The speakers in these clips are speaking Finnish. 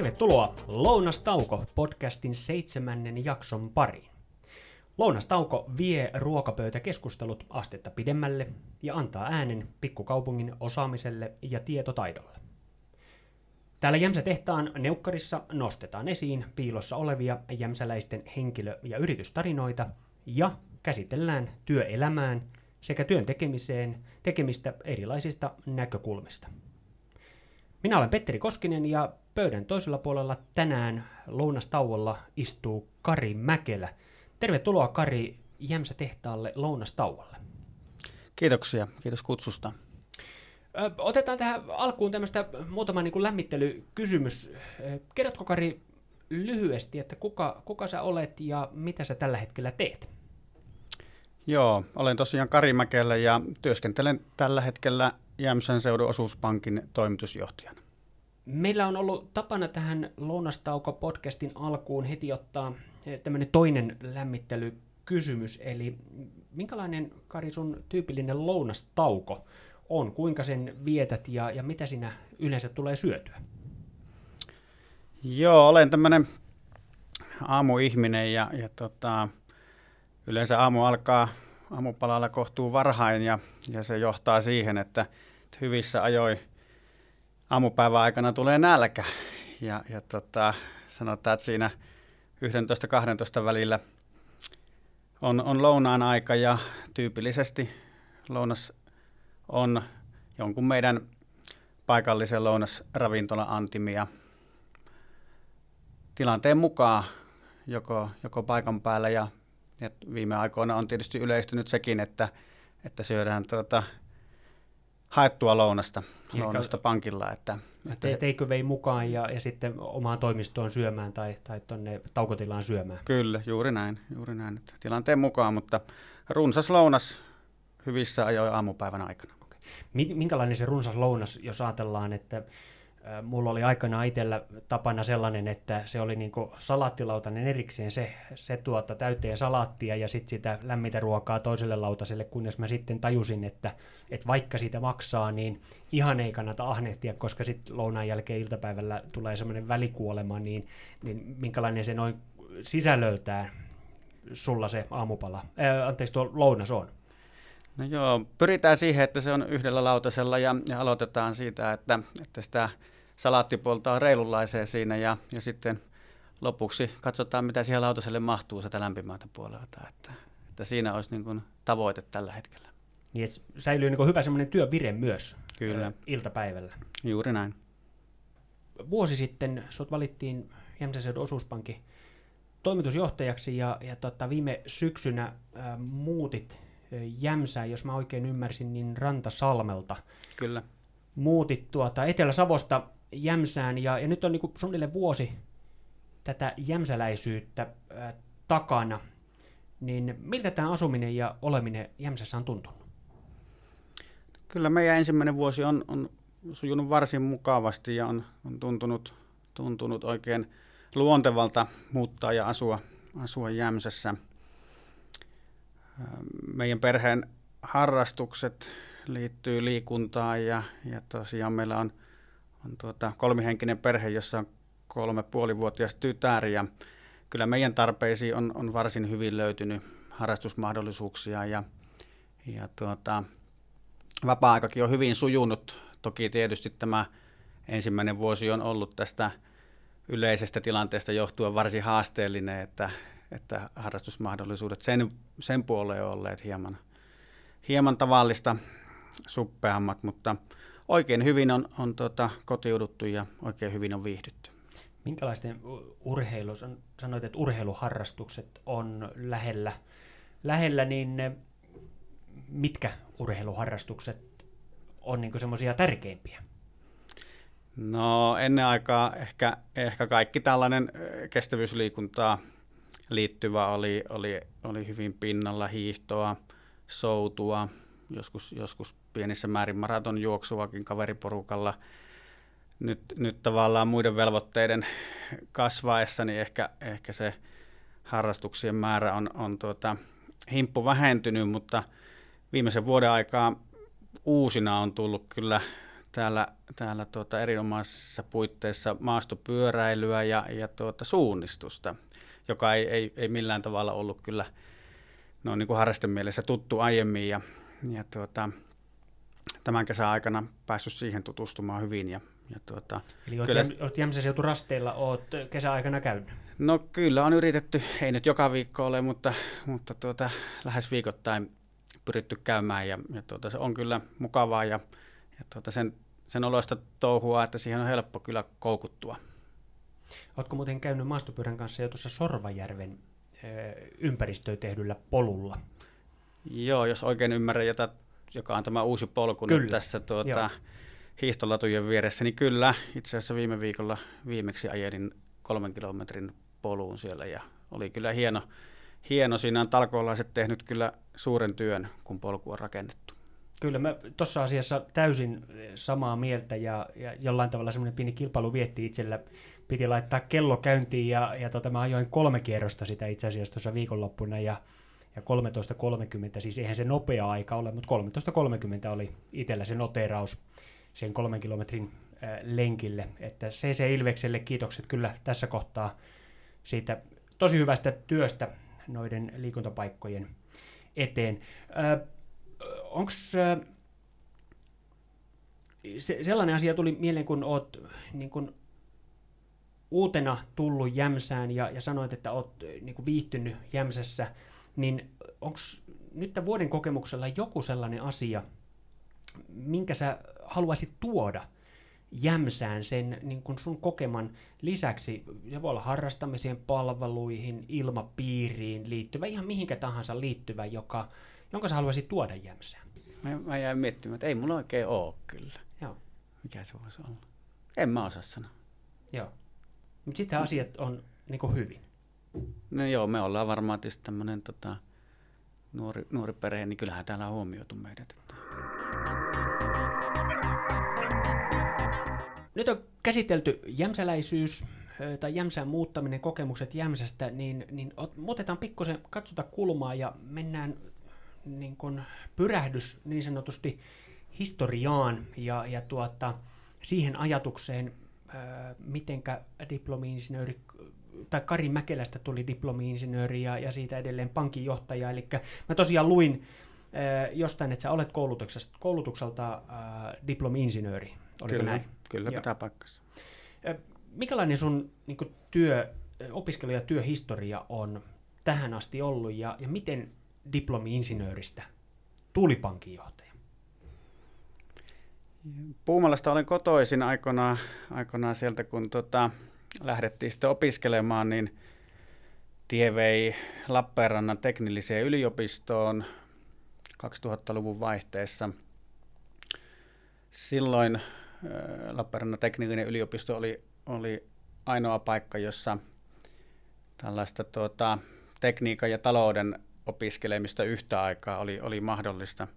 Tervetuloa Lounastauko podcastin seitsemännen jakson pariin. Lounastauko vie ruokapöytäkeskustelut astetta pidemmälle ja antaa äänen pikkukaupungin osaamiselle ja tietotaidolle. Täällä Jämsä-tehtaan neukkarissa nostetaan esiin piilossa olevia jämsäläisten henkilö- ja yritystarinoita ja käsitellään työelämään sekä työn tekemiseen tekemistä erilaisista näkökulmista. Minä olen Petteri Koskinen ja pöydän toisella puolella tänään lounastauolla istuu Kari Mäkelä. Tervetuloa Kari Jämsä-tehtaalle lounastauolle. Kiitoksia, kiitos kutsusta. Otetaan tähän alkuun tämmöistä muutama niin kuin lämmittelykysymys. Kerrotko Kari lyhyesti, että kuka, kuka sä olet ja mitä sä tällä hetkellä teet? Joo, olen tosiaan Kari Mäkelä ja työskentelen tällä hetkellä Jämsän seudun osuuspankin toimitusjohtajana. Meillä on ollut tapana tähän Lounastauko-podcastin alkuun heti ottaa tämmöinen toinen lämmittelykysymys, eli minkälainen, Kari, sun tyypillinen lounastauko on? Kuinka sen vietät ja, ja mitä siinä yleensä tulee syötyä? Joo, olen tämmöinen aamuihminen ja, ja tota, yleensä aamu alkaa aamupalalla kohtuu varhain ja, ja se johtaa siihen, että hyvissä ajoin aamupäivän aikana tulee nälkä. Ja, ja tota, sanotaan, että siinä 11-12 välillä on, on lounaan aika ja tyypillisesti lounas on jonkun meidän paikallisen lounasravintolan antimia tilanteen mukaan joko, joko paikan päällä ja, ja viime aikoina on tietysti yleistynyt sekin, että, että syödään tuota, haettua lounasta, lounasta pankilla. Että, että te, teikö vei mukaan ja, ja sitten omaan toimistoon syömään tai, tai tuonne taukotilaan syömään? Kyllä, juuri näin, juuri näin. Että tilanteen mukaan, mutta runsas lounas hyvissä ajoin aamupäivän aikana. Minkälainen se runsas lounas, jos ajatellaan, että Mulla oli aikana itsellä tapana sellainen, että se oli niin salaattilautanen erikseen se, se tuota, täyteen salaattia ja sitten sitä lämmitä ruokaa toiselle lautaselle, kunnes mä sitten tajusin, että, että vaikka siitä maksaa, niin ihan ei kannata ahnehtia, koska sitten lounaan jälkeen iltapäivällä tulee semmoinen välikuolema, niin, niin minkälainen se noin sisällöltään sulla se aamupala, ää, anteeksi tuo lounas on? No joo, pyritään siihen, että se on yhdellä lautasella ja, ja aloitetaan siitä, että, että sitä salaattipuolta on reilunlaiseen siinä ja, ja sitten lopuksi katsotaan, mitä siihen lautaselle mahtuu sitä lämpimältä puolelta. Että, että siinä olisi niin kuin tavoite tällä hetkellä. Niin, että säilyy niin hyvä semmoinen työvire myös Kyllä. iltapäivällä. Juuri näin. Vuosi sitten sut valittiin Jämsäseudun osuuspankin toimitusjohtajaksi ja, ja tota, viime syksynä ä, muutit Jämsään, jos mä oikein ymmärsin, niin Rantasalmelta. Kyllä. Muutit tuota Etelä-Savosta Jämsään ja, ja nyt on niin suunnilleen vuosi tätä jämsäläisyyttä ää, takana. Niin miltä tämä asuminen ja oleminen Jämsässä on tuntunut? Kyllä meidän ensimmäinen vuosi on, on sujunut varsin mukavasti ja on, on tuntunut, tuntunut oikein luontevalta muuttaa ja asua, asua Jämsässä – meidän perheen harrastukset liittyy liikuntaan ja, ja tosiaan meillä on, on tuota kolmihenkinen perhe, jossa on kolme puolivuotias tytär ja kyllä meidän tarpeisiin on, on varsin hyvin löytynyt harrastusmahdollisuuksia ja, ja tuota, vapaa-aikakin on hyvin sujunut. Toki tietysti tämä ensimmäinen vuosi on ollut tästä yleisestä tilanteesta johtuen varsin haasteellinen, että, että harrastusmahdollisuudet sen, sen puoleen on olleet hieman, hieman tavallista suppeammat, mutta oikein hyvin on, on tuota, kotiuduttu ja oikein hyvin on viihdytty. Minkälaisten urheilu, sanoit, että urheiluharrastukset on lähellä, lähellä niin mitkä urheiluharrastukset on niin semmoisia tärkeimpiä? No ennen aikaa ehkä, ehkä kaikki tällainen kestävyysliikuntaa liittyvä oli, oli, oli hyvin pinnalla hiihtoa, soutua, joskus, joskus pienissä määrin maratonjuoksuakin kaveriporukalla. Nyt, nyt tavallaan muiden velvoitteiden kasvaessa, niin ehkä, ehkä se harrastuksien määrä on, on tuota, himppu vähentynyt, mutta viimeisen vuoden aikaa uusina on tullut kyllä täällä, täällä tuota erinomaisissa puitteissa maastopyöräilyä ja, ja tuota suunnistusta, joka ei, ei, ei millään tavalla ollut kyllä no, niin kuin harrastemielessä tuttu aiemmin. Ja, ja tuota, tämän kesän aikana päässyt siihen tutustumaan hyvin. Ja, ja tuota, Eli olet, kyllä, olet Jämsän rasteilla, olet kesäaikana käynyt? No kyllä on yritetty, ei nyt joka viikko ole, mutta, mutta tuota, lähes viikoittain pyritty käymään ja, ja tuota, se on kyllä mukavaa ja, ja tuota, sen, sen oloista touhua, että siihen on helppo kyllä koukuttua. Oletko muuten käynyt maastopyörän kanssa jo tuossa Sorvajärven ympäristöön tehdyllä polulla? Joo, jos oikein ymmärrän, jota, joka on tämä uusi polku kyllä. nyt tässä tuota, hiihtolatujen vieressä, niin kyllä, itse asiassa viime viikolla viimeksi ajelin kolmen kilometrin poluun siellä ja oli kyllä hieno, hieno. Siinä on talkoolaiset tehnyt kyllä suuren työn, kun polku on rakennettu. Kyllä, mä tuossa asiassa täysin samaa mieltä ja, ja jollain tavalla semmoinen pieni kilpailu vietti itsellä. Piti laittaa kello käyntiin ja, ja tota, mä ajoin kolme kierrosta sitä itse asiassa tuossa viikonloppuna ja, ja 13.30, siis eihän se nopea aika ole, mutta 13.30 oli itsellä se noteraus sen kolmen kilometrin äh, lenkille. Että CC Ilvekselle kiitokset kyllä tässä kohtaa siitä tosi hyvästä työstä noiden liikuntapaikkojen eteen. Äh, Onko äh, se, sellainen asia tuli mieleen, kun oot niin kun uutena tullut Jämsään ja, ja sanoit, että oot niin kuin viihtynyt Jämsässä, niin onko nyt tämän vuoden kokemuksella joku sellainen asia, minkä sä haluaisit tuoda – jämsään sen niin kuin sun kokeman lisäksi, se voi olla harrastamiseen, palveluihin, ilmapiiriin liittyvä, ihan mihinkä tahansa liittyvä, joka, jonka sä haluaisit tuoda jämsään? Mä, mä jäin miettimään, että ei mulla oikein ole kyllä. Joo. Mikä se voisi olla? En mä osaa sanoa. Joo. Mutta sitten asiat on niin kuin hyvin. No joo, me ollaan varmaan tietysti tämmöinen tota, nuori, nuori perhe, niin kyllähän täällä on huomioitu meidät. Että... Nyt on käsitelty jämsäläisyys tai jämsän muuttaminen, kokemukset jämsästä, niin, niin otetaan pikkusen katsota kulmaa ja mennään niin kun pyrähdys niin sanotusti historiaan ja, ja tuota, siihen ajatukseen, ää, mitenkä diplomi-insinööri tai Kari Mäkelästä tuli diplomi-insinööri ja, ja siitä edelleen pankinjohtaja. Eli mä tosiaan luin ää, jostain, että sä olet koulutukselta ää, diplomi-insinööri. Oliko Kyllä. näin? Kyllä pitää paikkansa. Mikälainen sun niin kuin, työ, opiskelu- ja työhistoria on tähän asti ollut ja, ja miten diplomi-insinööristä tuli pankinjohtaja? Puumalasta olen kotoisin aikoinaan, aikoinaan sieltä, kun tota, lähdettiin sitten opiskelemaan, niin tie vei Lappeenrannan teknilliseen yliopistoon 2000-luvun vaihteessa. Silloin Lappeenrannan teknillinen yliopisto oli, oli ainoa paikka, jossa tällaista tuota, tekniikan ja talouden opiskelemista yhtä aikaa oli, oli mahdollista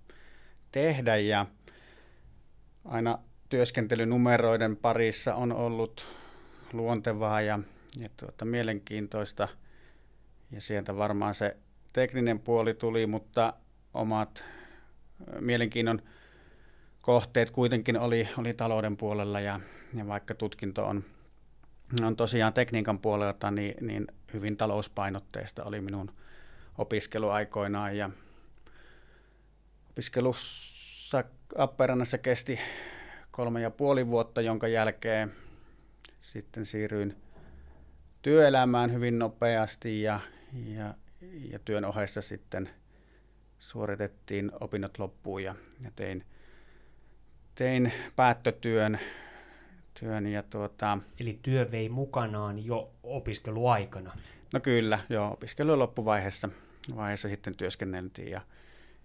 tehdä ja aina työskentelynumeroiden parissa on ollut luontevaa ja, ja tuota, mielenkiintoista. Ja sieltä varmaan se tekninen puoli tuli, mutta omat mielenkiinnon kohteet kuitenkin oli, oli talouden puolella ja, ja vaikka tutkinto on, on tosiaan tekniikan puolelta, niin, niin hyvin talouspainotteista oli minun opiskeluaikoinaan. Ja opiskelussa Appeenrannassa kesti kolme ja puoli vuotta, jonka jälkeen sitten siirryin työelämään hyvin nopeasti ja, ja, ja työn ohessa sitten suoritettiin opinnot loppuun ja, ja tein tein päättötyön. Työn ja tuota, Eli työ vei mukanaan jo opiskeluaikana? No kyllä, joo, opiskelun loppuvaiheessa vaiheessa sitten työskenneltiin ja,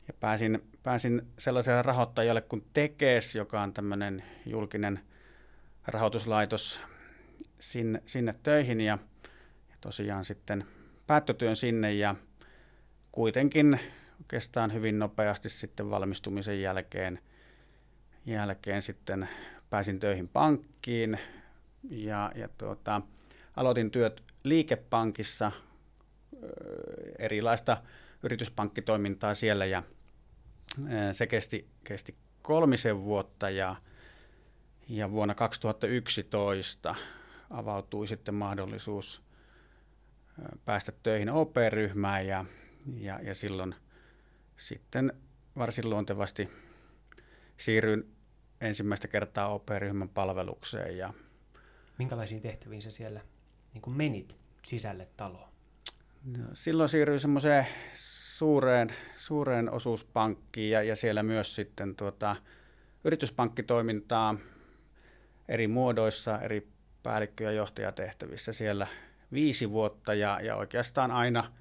ja pääsin, pääsin sellaiselle rahoittajalle kuin Tekes, joka on tämmöinen julkinen rahoituslaitos sinne, sinne töihin ja, ja tosiaan sitten päättötyön sinne ja kuitenkin oikeastaan hyvin nopeasti sitten valmistumisen jälkeen jälkeen sitten pääsin töihin pankkiin ja, ja tuota, aloitin työt liikepankissa, erilaista yrityspankkitoimintaa siellä ja se kesti, kesti kolmisen vuotta ja, Ja vuonna 2011 avautui sitten mahdollisuus päästä töihin OP-ryhmään ja, ja, ja silloin sitten varsin luontevasti siirryin ensimmäistä kertaa OP-ryhmän palvelukseen. Ja Minkälaisiin tehtäviin sä siellä niin menit sisälle taloon? No, silloin siirryin semmoiseen suureen, suureen osuuspankkiin ja, ja siellä myös sitten tuota, yrityspankkitoimintaa eri muodoissa, eri päällikkö- ja johtajatehtävissä siellä viisi vuotta ja, ja oikeastaan aina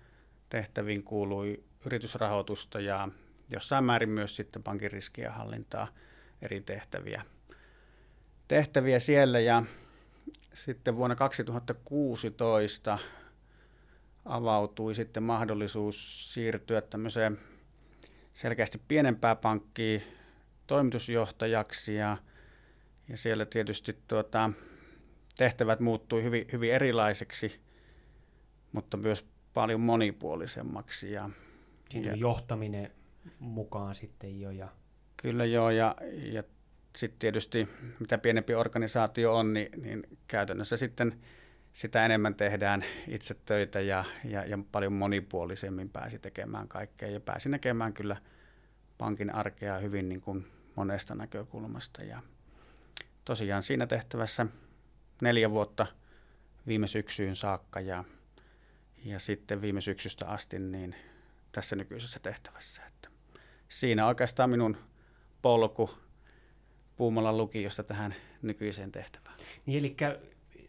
tehtäviin kuului yritysrahoitusta ja jossain määrin myös sitten pankin riskien hallintaa eri tehtäviä, tehtäviä siellä. Ja sitten vuonna 2016 avautui sitten mahdollisuus siirtyä tämmöiseen selkeästi pienempää pankkiin toimitusjohtajaksi ja, ja siellä tietysti tuota, tehtävät muuttui hyvin, hyvin erilaiseksi, mutta myös paljon monipuolisemmaksi. Ja, Siinä ja, johtaminen mukaan sitten jo. Ja... Kyllä joo, ja, ja sitten tietysti mitä pienempi organisaatio on, niin, niin käytännössä sitten sitä enemmän tehdään itse töitä ja, ja, ja paljon monipuolisemmin pääsi tekemään kaikkea ja pääsi näkemään kyllä pankin arkea hyvin niin kuin monesta näkökulmasta. Ja tosiaan siinä tehtävässä neljä vuotta viime syksyyn saakka ja, ja sitten viime syksystä asti niin tässä nykyisessä tehtävässä. Että siinä oikeastaan minun polku Puumalan lukiosta tähän nykyiseen tehtävään. Niin, eli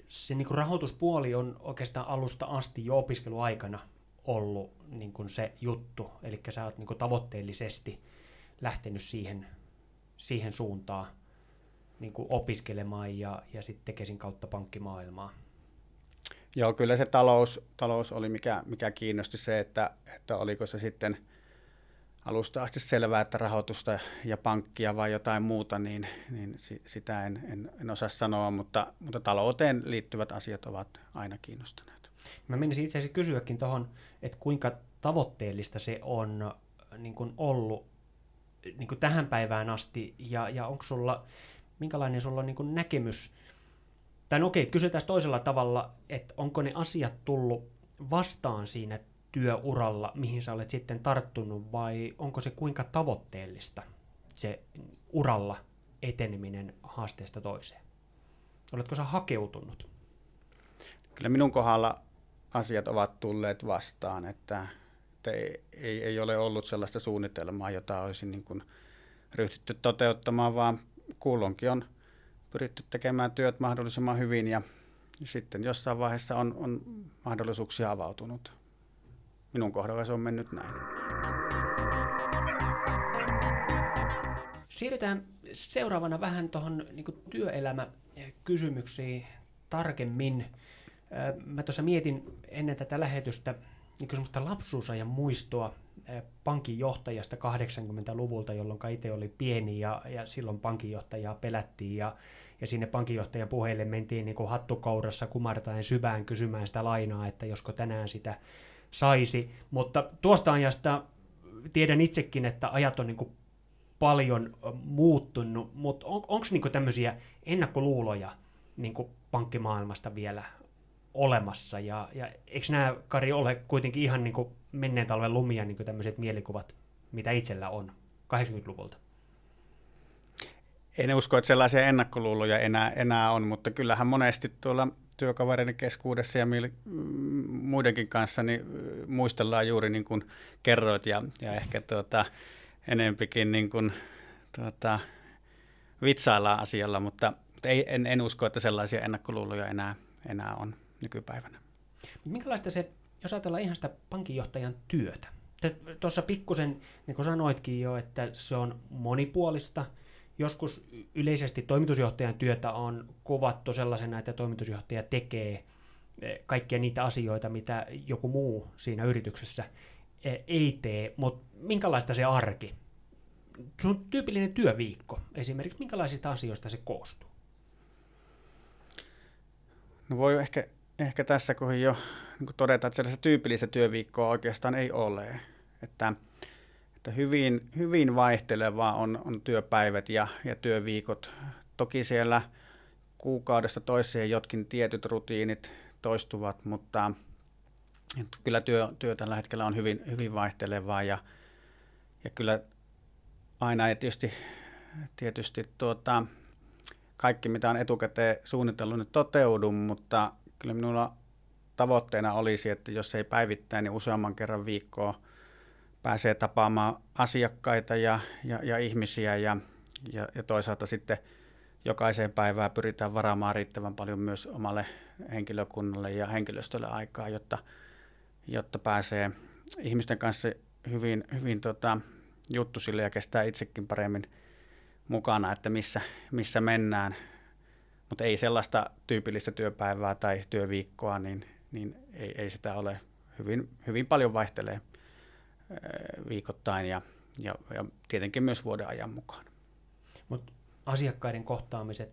se niin kuin rahoituspuoli on oikeastaan alusta asti jo opiskeluaikana ollut niin kuin se juttu, eli sä oot niin kuin tavoitteellisesti lähtenyt siihen, siihen suuntaan niin kuin opiskelemaan ja, ja sitten tekesin kautta pankkimaailmaa. Joo, kyllä se talous, talous oli mikä, mikä kiinnosti se, että, että oliko se sitten – alusta asti selvää, että rahoitusta ja pankkia vai jotain muuta, niin, niin sitä en, en, en osaa sanoa, mutta, mutta talouteen liittyvät asiat ovat aina kiinnostaneet. Mä menisin itse asiassa kysyäkin tuohon, että kuinka tavoitteellista se on niin kuin ollut niin kuin tähän päivään asti, ja, ja onko sulla, minkälainen sulla on niin kuin näkemys, tai no okei, kysytään toisella tavalla, että onko ne asiat tullut vastaan siinä työuralla, mihin sä olet sitten tarttunut, vai onko se kuinka tavoitteellista se uralla eteneminen haasteesta toiseen? Oletko sä hakeutunut? Kyllä minun kohdalla asiat ovat tulleet vastaan, että, että ei, ei, ei ole ollut sellaista suunnitelmaa, jota olisi niin kuin ryhtytty toteuttamaan, vaan kuulonkin on pyritty tekemään työt mahdollisimman hyvin ja sitten jossain vaiheessa on, on mahdollisuuksia avautunut minun kohdalla se on mennyt näin. Siirrytään seuraavana vähän tuohon niin työelämäkysymyksiin tarkemmin. Mä tuossa mietin ennen tätä lähetystä niin semmoista lapsuusajan muistoa pankinjohtajasta 80-luvulta, jolloin itse oli pieni ja, ja silloin pankinjohtajaa pelättiin ja, ja sinne pankinjohtajan puheille mentiin niin hattukourassa kumartaen syvään kysymään sitä lainaa, että josko tänään sitä saisi, mutta tuosta ajasta tiedän itsekin, että ajat on niin kuin paljon muuttunut, mutta on, onko niin tämmöisiä ennakkoluuloja niin kuin pankkimaailmasta vielä olemassa, ja, ja eikö nämä, Kari, ole kuitenkin ihan niin kuin menneen talven lumia niin tämmöiset mielikuvat, mitä itsellä on 80-luvulta? En usko, että sellaisia ennakkoluuloja enää, enää on, mutta kyllähän monesti tuolla työkavereiden keskuudessa ja muidenkin kanssa niin muistellaan juuri niin kuin kerroit ja, ja ehkä tuota, enempikin niin kuin, tuota, vitsaillaan asialla, mutta, mutta ei, en, en usko, että sellaisia ennakkoluuloja enää, enää on nykypäivänä. Minkälaista se, jos ajatellaan ihan sitä pankinjohtajan työtä, tuossa pikkusen, niin kuin sanoitkin jo, että se on monipuolista – joskus yleisesti toimitusjohtajan työtä on kuvattu sellaisena, että toimitusjohtaja tekee eh, kaikkia niitä asioita, mitä joku muu siinä yrityksessä eh, ei tee, mutta minkälaista se arki? Sun tyypillinen työviikko esimerkiksi, minkälaisista asioista se koostuu? No voi ehkä, ehkä tässä kohdassa jo niin todeta, että sellaista tyypillistä työviikkoa oikeastaan ei ole. Että että hyvin, hyvin vaihtelevaa on, on työpäivät ja, ja työviikot. Toki siellä kuukaudesta toiseen jotkin tietyt rutiinit toistuvat, mutta kyllä työ, työ tällä hetkellä on hyvin, hyvin vaihtelevaa ja, ja kyllä aina ei tietysti, tietysti tuota, kaikki, mitä on etukäteen suunnitellut, nyt toteudu, mutta kyllä minulla tavoitteena olisi, että jos ei päivittäin, niin useamman kerran viikkoa pääsee tapaamaan asiakkaita ja, ja, ja ihmisiä ja, ja, ja toisaalta sitten jokaiseen päivään pyritään varaamaan riittävän paljon myös omalle henkilökunnalle ja henkilöstölle aikaa, jotta, jotta pääsee ihmisten kanssa hyvin, hyvin tota, juttusille ja kestää itsekin paremmin mukana, että missä, missä mennään. Mutta ei sellaista tyypillistä työpäivää tai työviikkoa, niin, niin ei, ei sitä ole. Hyvin, hyvin paljon vaihtelee viikoittain ja, ja, ja tietenkin myös vuoden ajan mukaan. Mutta asiakkaiden kohtaamiset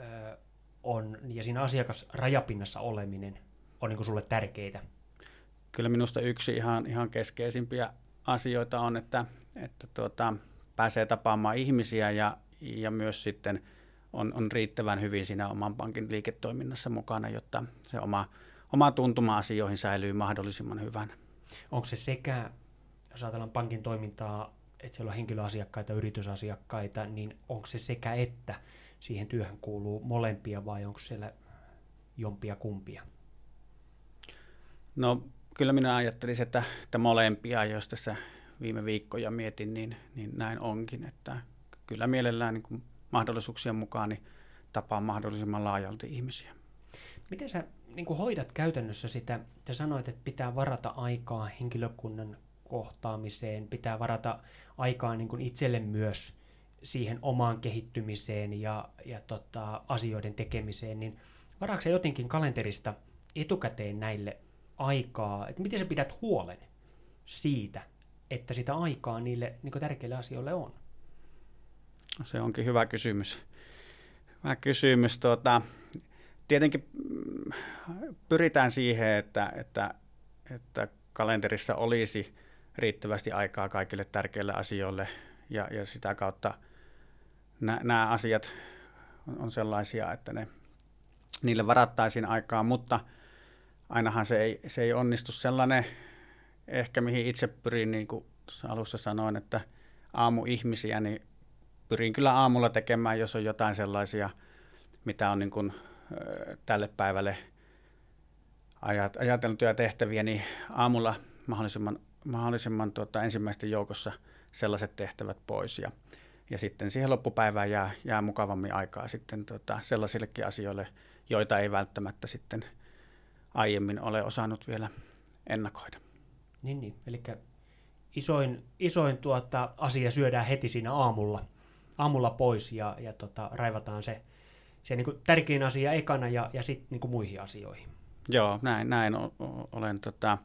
ö, on, ja siinä asiakasrajapinnassa oleminen on niin sulle tärkeitä? Kyllä minusta yksi ihan, ihan keskeisimpiä asioita on, että, että tuota, pääsee tapaamaan ihmisiä ja, ja myös sitten on, on riittävän hyvin siinä oman pankin liiketoiminnassa mukana, jotta se oma, oma tuntuma asioihin säilyy mahdollisimman hyvänä. Onko se sekä, jos ajatellaan pankin toimintaa, että siellä on henkilöasiakkaita, yritysasiakkaita, niin onko se sekä että siihen työhön kuuluu molempia vai onko siellä jompia kumpia? No kyllä minä ajattelisin, että, että molempia, jos tässä viime viikkoja mietin, niin, niin näin onkin, että kyllä mielellään niin kuin mahdollisuuksien mukaan niin tapaa mahdollisimman laajalti ihmisiä. Miten sä niin kuin hoidat käytännössä sitä, sä sanoit, että pitää varata aikaa henkilökunnan kohtaamiseen, pitää varata aikaa niin kuin itselle myös siihen omaan kehittymiseen ja, ja tota, asioiden tekemiseen, niin varaako jotenkin kalenterista etukäteen näille aikaa, että miten sä pidät huolen siitä, että sitä aikaa niille niin tärkeille asioille on? Se onkin hyvä kysymys. Hyvä kysymys. Tuota, tietenkin mm, pyritään siihen, että, että, että kalenterissa olisi riittävästi aikaa kaikille tärkeille asioille. Ja, ja sitä kautta nämä asiat on sellaisia, että ne, niille varattaisiin aikaa, mutta ainahan se ei, se ei onnistu sellainen ehkä mihin itse pyrin, niin kuin alussa sanoin, että aamuihmisiä, niin pyrin kyllä aamulla tekemään, jos on jotain sellaisia, mitä on niin kuin, tälle päivälle ajateltuja tehtäviä, niin aamulla mahdollisimman, mahdollisimman tuota, ensimmäisten joukossa sellaiset tehtävät pois. Ja, ja sitten siihen loppupäivään jää, jää mukavammin aikaa sitten tota, sellaisillekin asioille, joita ei välttämättä sitten aiemmin ole osannut vielä ennakoida. Niin, niin. Eli isoin, isoin tuota, asia syödään heti siinä aamulla, aamulla pois ja, ja tota, raivataan se, se niin kuin tärkein asia ekana ja, ja sitten niin muihin asioihin. Joo, näin, näin o, o, olen tota,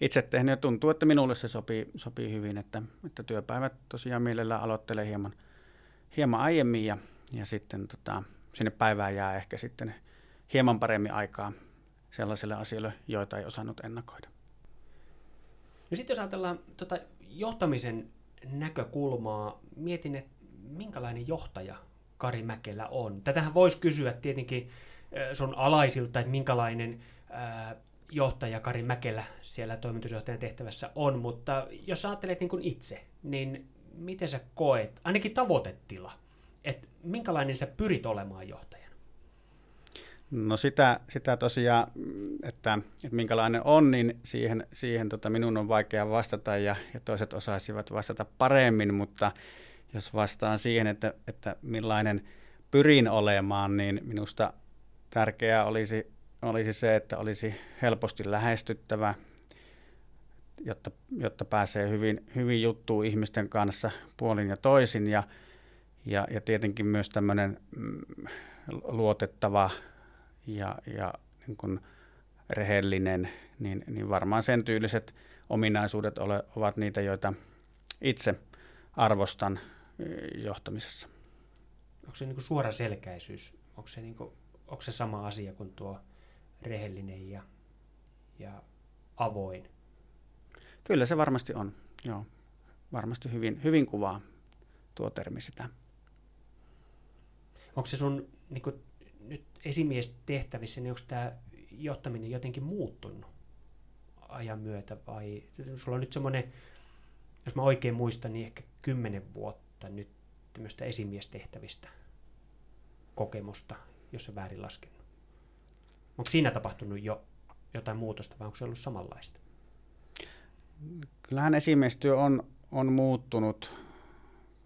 itse tehnyt ja tuntuu, että minulle se sopii, sopii hyvin, että, että työpäivät tosiaan mielellään aloittelee hieman, hieman aiemmin ja, ja sitten tota, sinne päivään jää ehkä sitten hieman paremmin aikaa sellaisille asioille, joita ei osannut ennakoida. No sitten jos ajatellaan tota johtamisen näkökulmaa, mietin, että minkälainen johtaja Kari Mäkelä on. Tätähän voisi kysyä tietenkin sun alaisilta, että minkälainen johtaja Kari Mäkelä siellä toimitusjohtajan tehtävässä on, mutta jos ajattelet niin kuin itse, niin miten sä koet, ainakin tavoitetila, että minkälainen sä pyrit olemaan johtaja? No sitä, sitä tosiaan, että, että minkälainen on, niin siihen, siihen tota minun on vaikea vastata ja, ja toiset osaisivat vastata paremmin, mutta jos vastaan siihen, että, että millainen pyrin olemaan, niin minusta tärkeää olisi, olisi se, että olisi helposti lähestyttävä, jotta, jotta pääsee hyvin, hyvin juttuun ihmisten kanssa puolin ja toisin ja, ja, ja tietenkin myös tämmöinen mm, luotettava ja, ja niin kuin rehellinen, niin, niin varmaan sen tyyliset ominaisuudet ole, ovat niitä, joita itse arvostan johtamisessa. Onko se niin suora selkäisyys, onko se, niin kuin, onko se sama asia kuin tuo rehellinen ja, ja avoin? Kyllä se varmasti on, joo. Varmasti hyvin, hyvin kuvaa tuo termi sitä. Onko se sun niin kuin, nyt esimiestehtävissä, niin onko tämä johtaminen jotenkin muuttunut ajan myötä vai sulla on nyt semmoinen, jos mä oikein muistan, niin ehkä kymmenen vuotta nyt tämmöistä esimiestehtävistä kokemusta, jos se väärin laskenut. Onko siinä tapahtunut jo jotain muutosta vai onko se ollut samanlaista? Kyllähän esimiestyö on, on muuttunut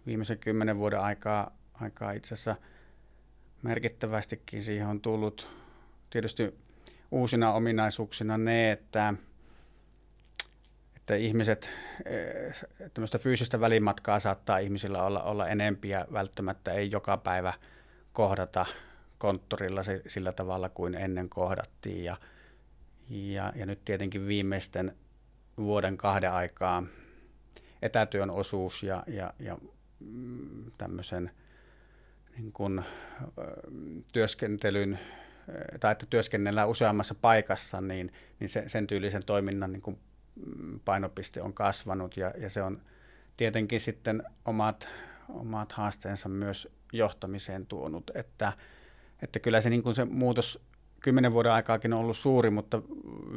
viimeisen kymmenen vuoden aikaa, aikaa itse asiassa merkittävästikin. Siihen on tullut tietysti uusina ominaisuuksina ne, että, että ihmiset, eh, tämmöistä fyysistä välimatkaa saattaa ihmisillä olla, olla enempiä, välttämättä ei joka päivä kohdata konttorilla sillä tavalla kuin ennen kohdattiin. Ja, ja, ja nyt tietenkin viimeisten vuoden kahden aikaa etätyön osuus ja, ja, ja mm, tämmöisen niin kuin, työskentelyn tai että työskennellään useammassa paikassa, niin, niin se, sen tyylisen toiminnan niin kuin mm, painopiste on kasvanut ja, ja se on tietenkin sitten omat, omat haasteensa myös johtamiseen tuonut, että, että kyllä se, niin kuin se muutos kymmenen vuoden aikaakin on ollut suuri, mutta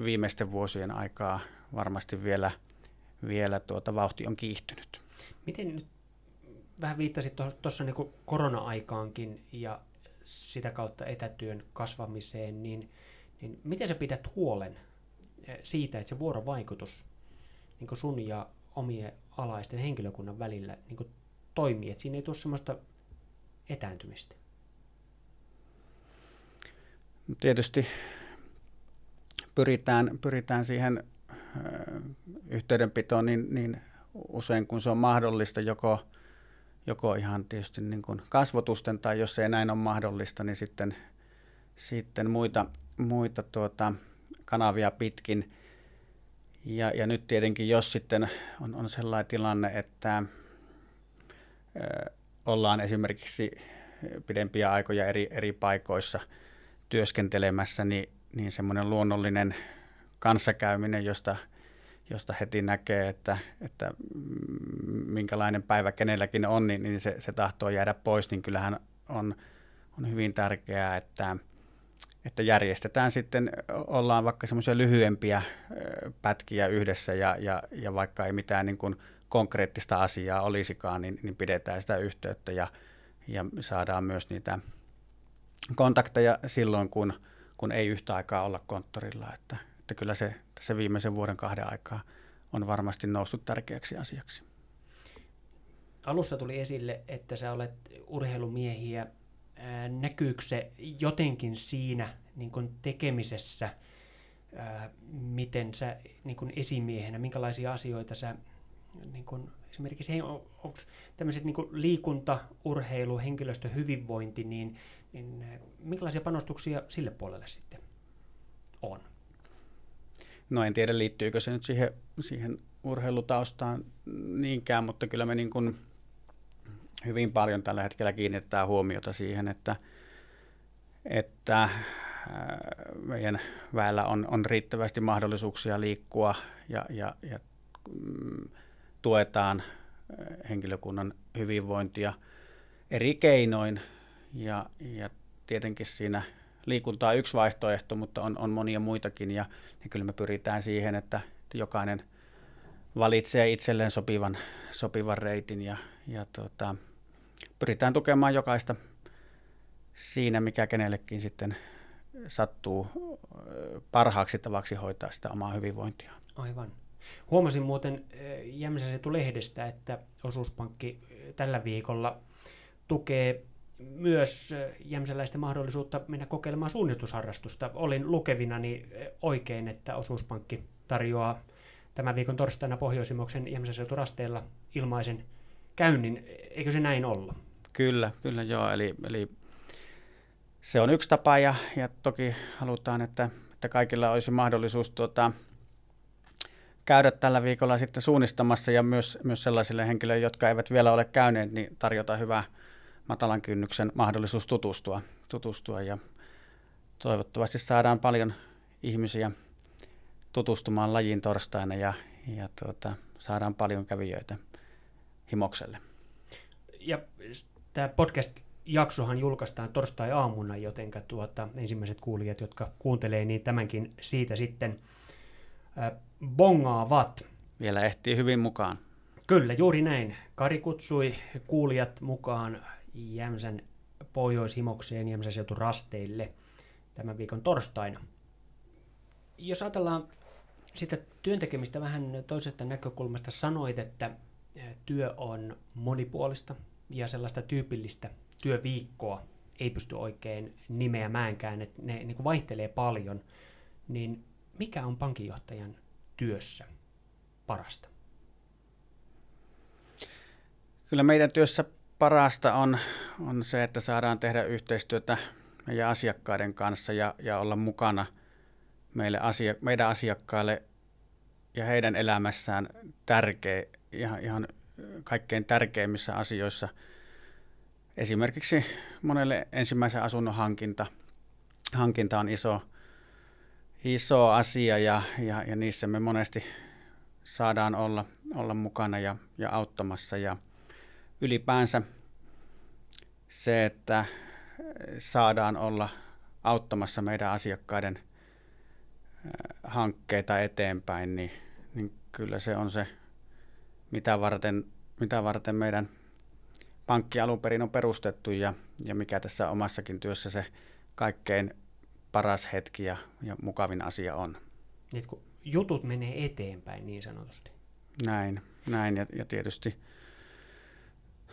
viimeisten vuosien aikaa varmasti vielä, vielä tuota vauhti on kiihtynyt. Miten nyt vähän viittasit tuossa niin korona-aikaankin ja sitä kautta etätyön kasvamiseen, niin, niin miten sä pidät huolen eh, siitä, että se vuorovaikutus niin sun ja omien alaisten henkilökunnan välillä niin toimii, että siinä ei tule sellaista etääntymistä? Tietysti pyritään, pyritään siihen yhteydenpitoon niin, niin usein kun se on mahdollista, joko, joko ihan tietysti niin kuin kasvotusten tai jos ei näin ole mahdollista, niin sitten, sitten muita, muita tuota, kanavia pitkin. Ja, ja nyt tietenkin, jos sitten on, on sellainen tilanne, että ö, ollaan esimerkiksi pidempiä aikoja eri, eri paikoissa työskentelemässä, niin, niin semmoinen luonnollinen kanssakäyminen, josta, josta heti näkee, että, että minkälainen päivä kenelläkin on, niin, niin se, se tahtoo jäädä pois, niin kyllähän on, on hyvin tärkeää, että, että järjestetään sitten, ollaan vaikka semmoisia lyhyempiä pätkiä yhdessä ja, ja, ja vaikka ei mitään niin kuin konkreettista asiaa olisikaan, niin, niin pidetään sitä yhteyttä ja, ja saadaan myös niitä kontakteja silloin, kun, kun ei yhtä aikaa olla konttorilla. Että, että kyllä se tässä viimeisen vuoden kahden aikaa on varmasti noussut tärkeäksi asiaksi. Alussa tuli esille, että sä olet urheilumiehiä. Näkyykö se jotenkin siinä niin kuin tekemisessä, miten sä niin kuin esimiehenä, minkälaisia asioita sä niin kuin, esimerkiksi onko tämmöiset niin kuin liikunta, urheilu, henkilöstön hyvinvointi, niin, niin minkälaisia panostuksia sille puolelle sitten on? No en tiedä, liittyykö se nyt siihen, siihen urheilutaustaan niinkään, mutta kyllä me niin kuin hyvin paljon tällä hetkellä kiinnitetään huomiota siihen, että, että äh, meidän väellä on, on riittävästi mahdollisuuksia liikkua ja, ja, ja mm, tuetaan äh, henkilökunnan hyvinvointia eri keinoin ja, ja tietenkin siinä liikunta on yksi vaihtoehto, mutta on, on monia muitakin ja, ja kyllä me pyritään siihen, että, jokainen valitsee itselleen sopivan, sopivan reitin ja, ja tota, pyritään tukemaan jokaista siinä, mikä kenellekin sitten sattuu parhaaksi tavaksi hoitaa sitä omaa hyvinvointia. Aivan. Huomasin muuten Jämsäsen lehdestä, että osuuspankki tällä viikolla tukee myös jämsäläisten mahdollisuutta mennä kokeilemaan suunnistusharrastusta. Olin lukevinani oikein, että osuuspankki tarjoaa tämän viikon torstaina Pohjoisimoksen Jämsäseuturasteella ilmaisen käynnin. Eikö se näin olla? Kyllä, kyllä joo. Eli, eli se on yksi tapa ja, ja toki halutaan, että, että kaikilla olisi mahdollisuus tuota, käydä tällä viikolla sitten suunnistamassa ja myös, myös sellaisille henkilöille, jotka eivät vielä ole käyneet, niin tarjota hyvää matalan kynnyksen mahdollisuus tutustua, tutustua ja toivottavasti saadaan paljon ihmisiä tutustumaan lajiin torstaina ja, ja tuota, saadaan paljon kävijöitä himokselle. Ja tämä podcast jaksohan julkaistaan torstai-aamuna, joten tuota, ensimmäiset kuulijat, jotka kuuntelee, niin tämänkin siitä sitten bongaavat. Vielä ehtii hyvin mukaan. Kyllä, juuri näin. Kari kutsui kuulijat mukaan Jämsän pohjoishimokseen Jämsän seutu rasteille tämän viikon torstaina. Jos ajatellaan sitä työntekemistä vähän toisesta näkökulmasta, sanoit, että työ on monipuolista ja sellaista tyypillistä työviikkoa ei pysty oikein nimeämäänkään, että ne niin vaihtelee paljon, niin mikä on pankinjohtajan työssä parasta? Kyllä meidän työssä parasta on, on se, että saadaan tehdä yhteistyötä meidän asiakkaiden kanssa ja, ja olla mukana meille asia, meidän asiakkaille ja heidän elämässään tärkeä, ihan, ihan kaikkein tärkeimmissä asioissa. Esimerkiksi monelle ensimmäisen asunnon hankinta, hankinta on iso, iso asia ja, ja, ja niissä me monesti saadaan olla, olla mukana ja, ja auttamassa. Ja ylipäänsä se, että saadaan olla auttamassa meidän asiakkaiden hankkeita eteenpäin, niin, niin kyllä se on se, mitä varten, mitä varten meidän pankki alun perin on perustettu ja, ja mikä tässä omassakin työssä se kaikkein paras hetki ja, ja mukavin asia on. Niin, kun jutut menee eteenpäin niin sanotusti. Näin, näin ja, ja tietysti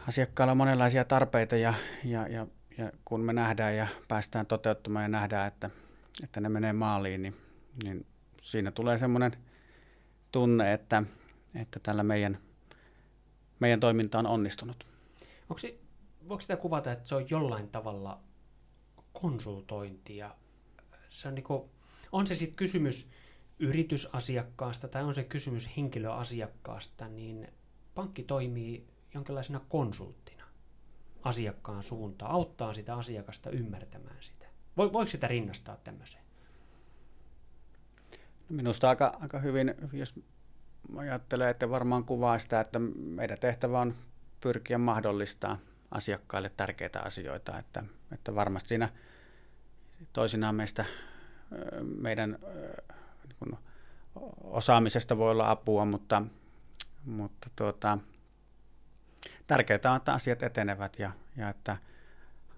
asiakkailla on monenlaisia tarpeita ja, ja, ja, ja kun me nähdään ja päästään toteuttamaan ja nähdään, että, että ne menee maaliin, niin, niin siinä tulee semmoinen tunne, että, että tällä meidän, meidän toiminta on onnistunut. Onko se, voiko sitä kuvata, että se on jollain tavalla konsultointia? Se on, niin kuin, on se sitten kysymys yritysasiakkaasta tai on se kysymys henkilöasiakkaasta, niin pankki toimii jonkinlaisena konsulttina asiakkaan suuntaan, auttaa sitä asiakasta ymmärtämään sitä. Voiko sitä rinnastaa tämmöiseen? No minusta aika, aika hyvin, jos ajattelen, että varmaan kuvaa sitä, että meidän tehtävä on pyrkiä mahdollistaa asiakkaille tärkeitä asioita, että, että varmasti siinä toisinaan meistä meidän niin osaamisesta voi olla apua, mutta, mutta tuota, tärkeää on, että asiat etenevät ja, ja että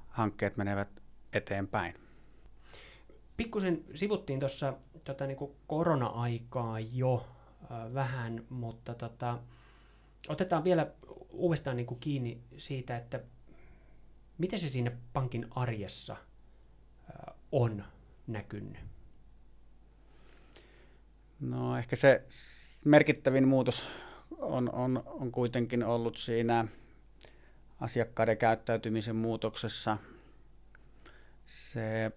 hankkeet menevät eteenpäin. Pikkusen sivuttiin tuossa tota, niin korona-aikaa jo äh, vähän, mutta tota, otetaan vielä uudestaan niin kuin kiinni siitä, että miten se siinä pankin arjessa on näkynyt? No ehkä se merkittävin muutos on, on, on kuitenkin ollut siinä asiakkaiden käyttäytymisen muutoksessa. Se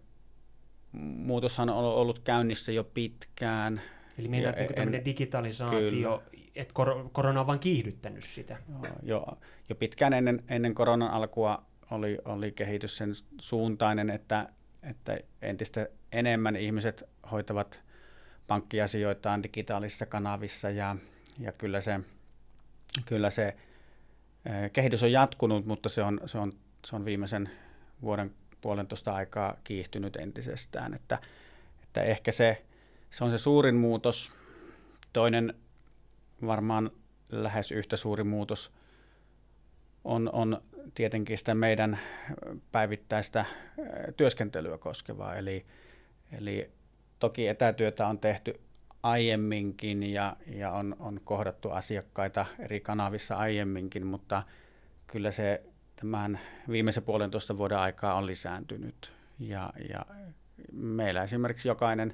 muutoshan on ollut käynnissä jo pitkään. Eli meidän niin tämmöinen digitalisaatio, että kor- korona on vain kiihdyttänyt sitä. Jo, jo pitkään ennen, ennen koronan alkua oli, oli kehitys sen suuntainen, että, että entistä enemmän ihmiset hoitavat pankkiasioitaan digitaalisissa kanavissa ja, ja kyllä se, kyllä se kehitys on jatkunut, mutta se on, se on, se on viimeisen vuoden puolentoista aikaa kiihtynyt entisestään. Että, että ehkä se, se on se suurin muutos. Toinen varmaan lähes yhtä suuri muutos on, on tietenkin sitä meidän päivittäistä työskentelyä koskevaa. Eli, eli toki etätyötä on tehty aiemminkin ja, ja on, on kohdattu asiakkaita eri kanavissa aiemminkin, mutta kyllä se tämän viimeisen puolentoista vuoden aikaa on lisääntynyt. Ja, ja meillä esimerkiksi jokainen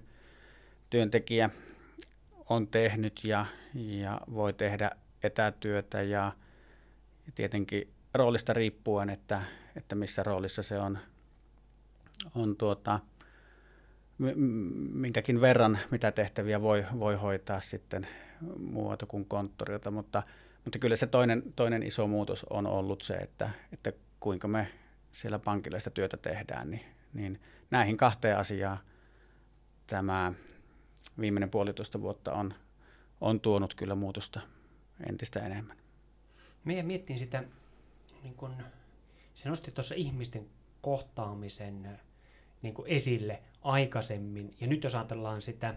työntekijä on tehnyt ja, ja voi tehdä etätyötä ja, ja tietenkin roolista riippuen, että, että missä roolissa se on, on tuota, minkäkin verran, mitä tehtäviä voi, voi hoitaa sitten muuta kuin konttorilta, mutta, mutta kyllä se toinen, toinen iso muutos on ollut se, että, että kuinka me siellä pankilla sitä työtä tehdään, niin, niin näihin kahteen asiaan tämä viimeinen puolitoista vuotta on, on tuonut kyllä muutosta entistä enemmän. Meidän miettiin sitä niin kun se nosti tuossa ihmisten kohtaamisen niin kuin esille aikaisemmin. Ja nyt jos ajatellaan sitä,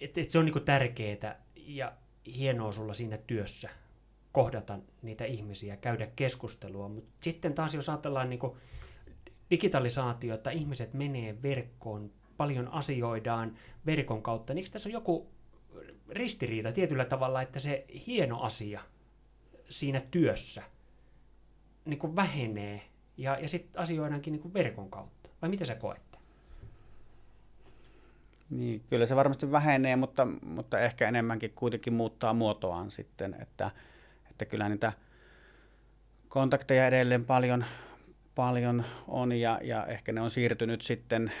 että, että se on niin tärkeää ja hienoa sulla siinä työssä kohdata niitä ihmisiä, käydä keskustelua. Mutta sitten taas jos ajatellaan niin digitalisaatiota, ihmiset menee verkkoon, paljon asioidaan verkon kautta, niin tässä on joku ristiriita tietyllä tavalla, että se hieno asia siinä työssä niin kuin vähenee ja, ja sitten asioidaankin niin kuin verkon kautta? Vai mitä sä koette? Niin, kyllä se varmasti vähenee, mutta, mutta ehkä enemmänkin kuitenkin muuttaa muotoaan sitten, että, että kyllä niitä kontakteja edelleen paljon, paljon on ja, ja ehkä ne on siirtynyt sitten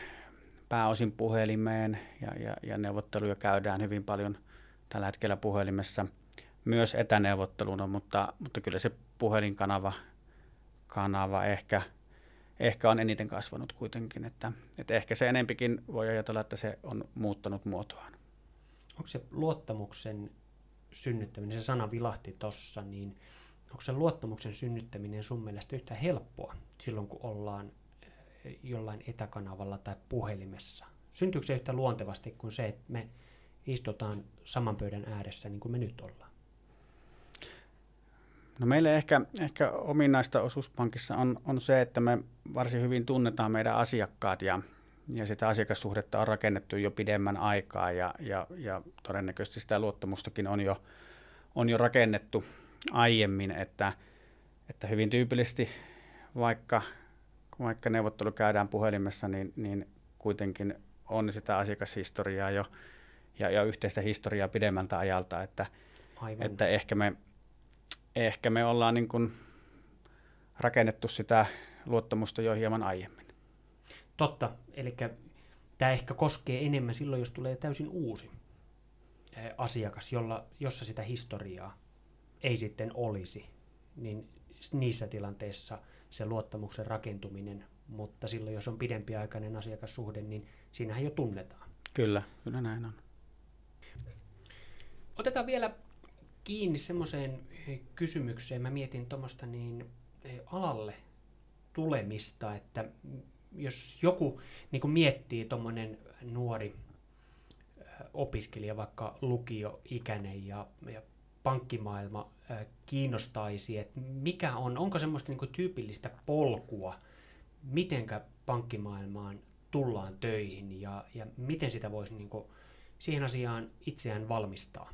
pääosin puhelimeen ja, ja, ja neuvotteluja käydään hyvin paljon tällä hetkellä puhelimessa myös etäneuvotteluna, mutta, mutta kyllä se puhelinkanava kanava ehkä, ehkä on eniten kasvanut kuitenkin, että, että ehkä se enempikin voi ajatella, että se on muuttanut muotoaan. Onko se luottamuksen synnyttäminen, se sana vilahti tuossa, niin onko se luottamuksen synnyttäminen sun mielestä yhtä helppoa silloin, kun ollaan eh, jollain etäkanavalla tai puhelimessa? Syntyykö se yhtä luontevasti kuin se, että me istutaan saman pöydän ääressä niin kuin me nyt ollaan? No meille ehkä, ehkä ominaista osuuspankissa on, on se, että me varsin hyvin tunnetaan meidän asiakkaat ja, ja sitä asiakassuhdetta on rakennettu jo pidemmän aikaa ja, ja, ja todennäköisesti sitä luottamustakin on jo, on jo rakennettu aiemmin, että, että hyvin tyypillisesti vaikka, vaikka neuvottelu käydään puhelimessa, niin, niin kuitenkin on sitä asiakashistoriaa jo ja, ja yhteistä historiaa pidemmältä ajalta, että, että ehkä me ehkä me ollaan niin kuin rakennettu sitä luottamusta jo hieman aiemmin. Totta, eli tämä ehkä koskee enemmän silloin, jos tulee täysin uusi asiakas, jolla, jossa sitä historiaa ei sitten olisi, niin niissä tilanteissa se luottamuksen rakentuminen, mutta silloin jos on pidempiaikainen asiakassuhde, niin siinähän jo tunnetaan. Kyllä, kyllä näin on. Otetaan vielä kiinni semmoiseen kysymykseen. Mä mietin tuommoista niin alalle tulemista, että jos joku niin miettii tuommoinen nuori opiskelija, vaikka lukioikäinen ja, ja pankkimaailma kiinnostaisi, että mikä on, onko semmoista niin tyypillistä polkua, mitenkä pankkimaailmaan tullaan töihin ja, ja miten sitä voisi niin siihen asiaan itseään valmistaa?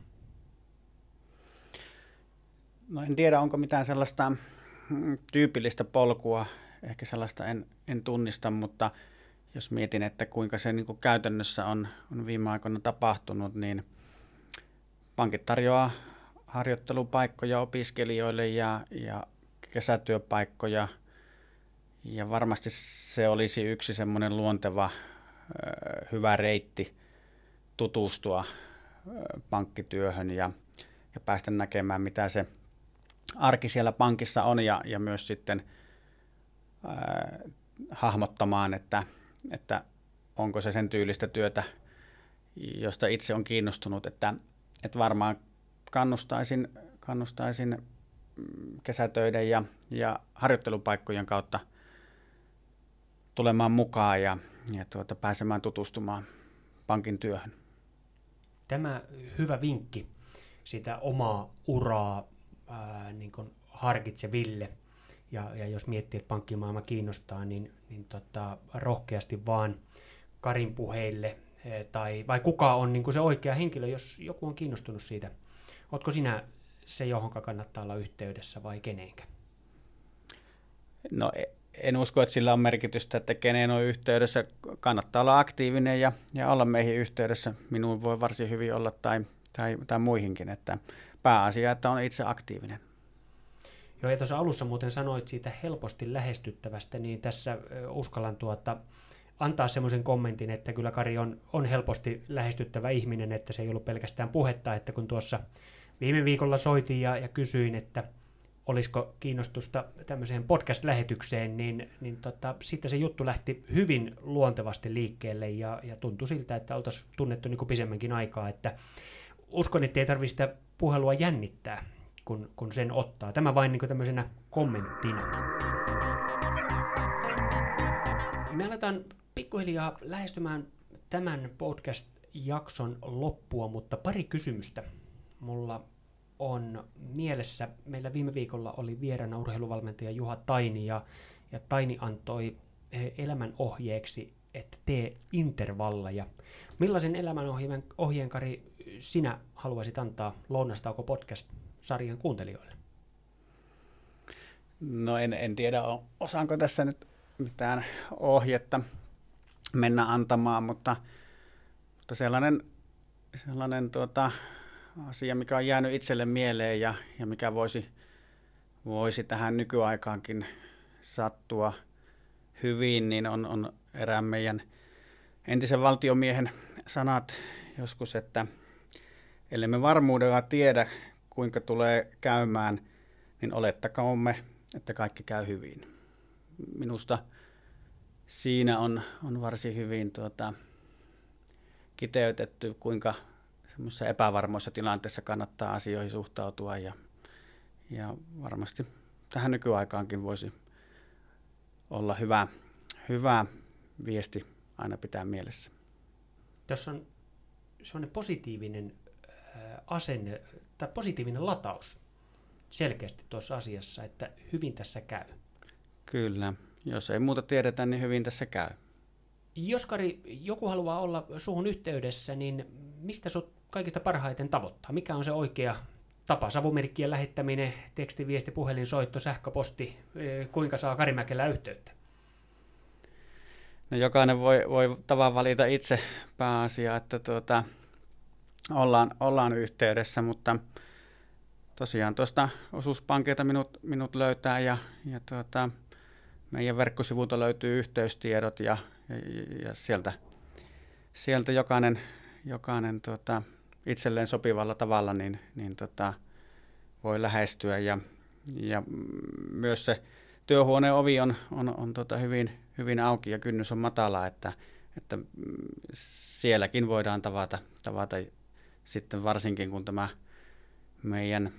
No en tiedä, onko mitään sellaista mm, tyypillistä polkua, ehkä sellaista en, en tunnista, mutta jos mietin, että kuinka se niin kuin käytännössä on, on viime aikoina tapahtunut, niin pankit tarjoaa harjoittelupaikkoja opiskelijoille ja, ja kesätyöpaikkoja. Ja varmasti se olisi yksi semmoinen luonteva, hyvä reitti tutustua pankkityöhön ja, ja päästä näkemään, mitä se – arki siellä pankissa on ja, ja myös sitten ää, hahmottamaan, että, että onko se sen tyylistä työtä, josta itse on kiinnostunut, että, että varmaan kannustaisin, kannustaisin kesätöiden ja, ja harjoittelupaikkojen kautta tulemaan mukaan ja, ja tuota, pääsemään tutustumaan pankin työhön. Tämä hyvä vinkki sitä omaa uraa ää, niin kuin harkitseville. Ja, ja jos miettii, että pankkimaailma kiinnostaa, niin, niin tota, rohkeasti vaan Karin puheille, tai, vai kuka on niin kuin se oikea henkilö, jos joku on kiinnostunut siitä. Oletko sinä se, johon kannattaa olla yhteydessä vai kenenkä? No e, en usko, että sillä on merkitystä, että kenen on yhteydessä. Kannattaa olla aktiivinen ja, ja olla meihin yhteydessä. Minuun voi varsin hyvin olla tai, tai, tai muihinkin. Että pääasia, että on itse aktiivinen. Joo, ja tuossa alussa muuten sanoit siitä helposti lähestyttävästä, niin tässä uskallan tuota, antaa semmoisen kommentin, että kyllä Kari on, on helposti lähestyttävä ihminen, että se ei ollut pelkästään puhetta, että kun tuossa viime viikolla soitin ja, ja kysyin, että olisiko kiinnostusta tämmöiseen podcast-lähetykseen, niin, niin tota, sitten se juttu lähti hyvin luontevasti liikkeelle ja, ja tuntui siltä, että oltaisiin tunnettu niin kuin pisemmänkin aikaa, että uskon, että ei tarvitse sitä puhelua jännittää, kun, kun sen ottaa. Tämä vain niin tämmöisenä kommenttina. Me aletaan pikkuhiljaa lähestymään tämän podcast-jakson loppua, mutta pari kysymystä mulla on mielessä. Meillä viime viikolla oli vieraana urheiluvalmentaja Juha Taini ja, ja Taini antoi eh, elämän ohjeeksi, että tee intervalleja. Millaisen elämän ohjeen, ohjeen Kari sinä haluaisit antaa Lounastauko podcast-sarjan kuuntelijoille? No en, en tiedä, osaanko tässä nyt mitään ohjetta mennä antamaan, mutta, mutta sellainen, sellainen tuota, asia, mikä on jäänyt itselle mieleen ja, ja mikä voisi, voisi tähän nykyaikaankin sattua hyvin, niin on, on erään meidän entisen valtiomiehen sanat joskus, että ellei me varmuudella tiedä, kuinka tulee käymään, niin olettakaamme, että kaikki käy hyvin. Minusta siinä on, on varsin hyvin tuota, kiteytetty, kuinka semmoisessa epävarmoissa tilanteissa kannattaa asioihin suhtautua ja, ja varmasti tähän nykyaikaankin voisi olla hyvä, hyvä viesti aina pitää mielessä. Tässä on sellainen positiivinen asenne tai positiivinen lataus selkeästi tuossa asiassa, että hyvin tässä käy. Kyllä. Jos ei muuta tiedetä, niin hyvin tässä käy. Jos Kari, joku haluaa olla suhun yhteydessä, niin mistä sut kaikista parhaiten tavoittaa? Mikä on se oikea tapa? Savumerkkien lähettäminen, tekstiviesti, puhelinsoitto, sähköposti, kuinka saa Karimäkelä yhteyttä? No jokainen voi, voi tavan valita itse pääasia, että tuota, ollaan, ollaan yhteydessä, mutta tosiaan tuosta osuuspankilta minut, minut löytää ja, ja tuota, meidän verkkosivulta löytyy yhteystiedot ja, ja, ja sieltä, sieltä jokainen, jokainen tuota, itselleen sopivalla tavalla niin, niin tota, voi lähestyä ja, ja myös se työhuoneen ovi on, on, on tota hyvin, hyvin auki ja kynnys on matala, että, että sielläkin voidaan tavata, tavata sitten varsinkin kun tämä meidän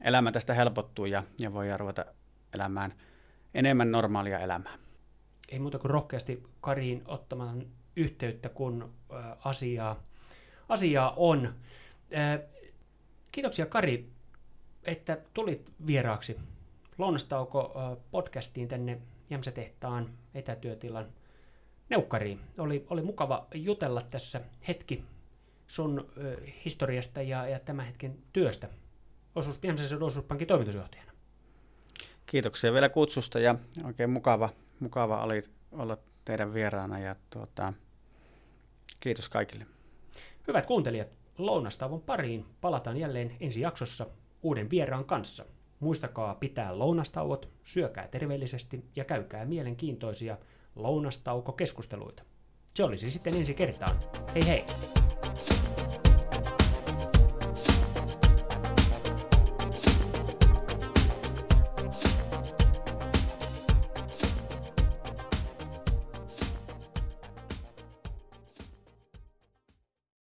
elämä tästä helpottuu ja, ja voi ruveta elämään enemmän normaalia elämää. Ei muuta kuin rohkeasti Kariin ottamaan yhteyttä, kun asiaa, asiaa on. Kiitoksia Kari, että tulit vieraaksi Lounastauko podcastiin tänne Jämsätehtaan etätyötilan neukkariin. Oli, oli mukava jutella tässä hetki sun historiasta ja, ja tämän hetken työstä osuus, Jämsäsen osuuspankin toimitusjohtajana. Kiitoksia vielä kutsusta ja oikein mukava, mukava oli olla teidän vieraana ja tuota, kiitos kaikille. Hyvät kuuntelijat, lounastavon pariin palataan jälleen ensi jaksossa uuden vieraan kanssa. Muistakaa pitää lounastauot, syökää terveellisesti ja käykää mielenkiintoisia lounastaukokeskusteluita. Se olisi sitten ensi kertaan. Hei hei!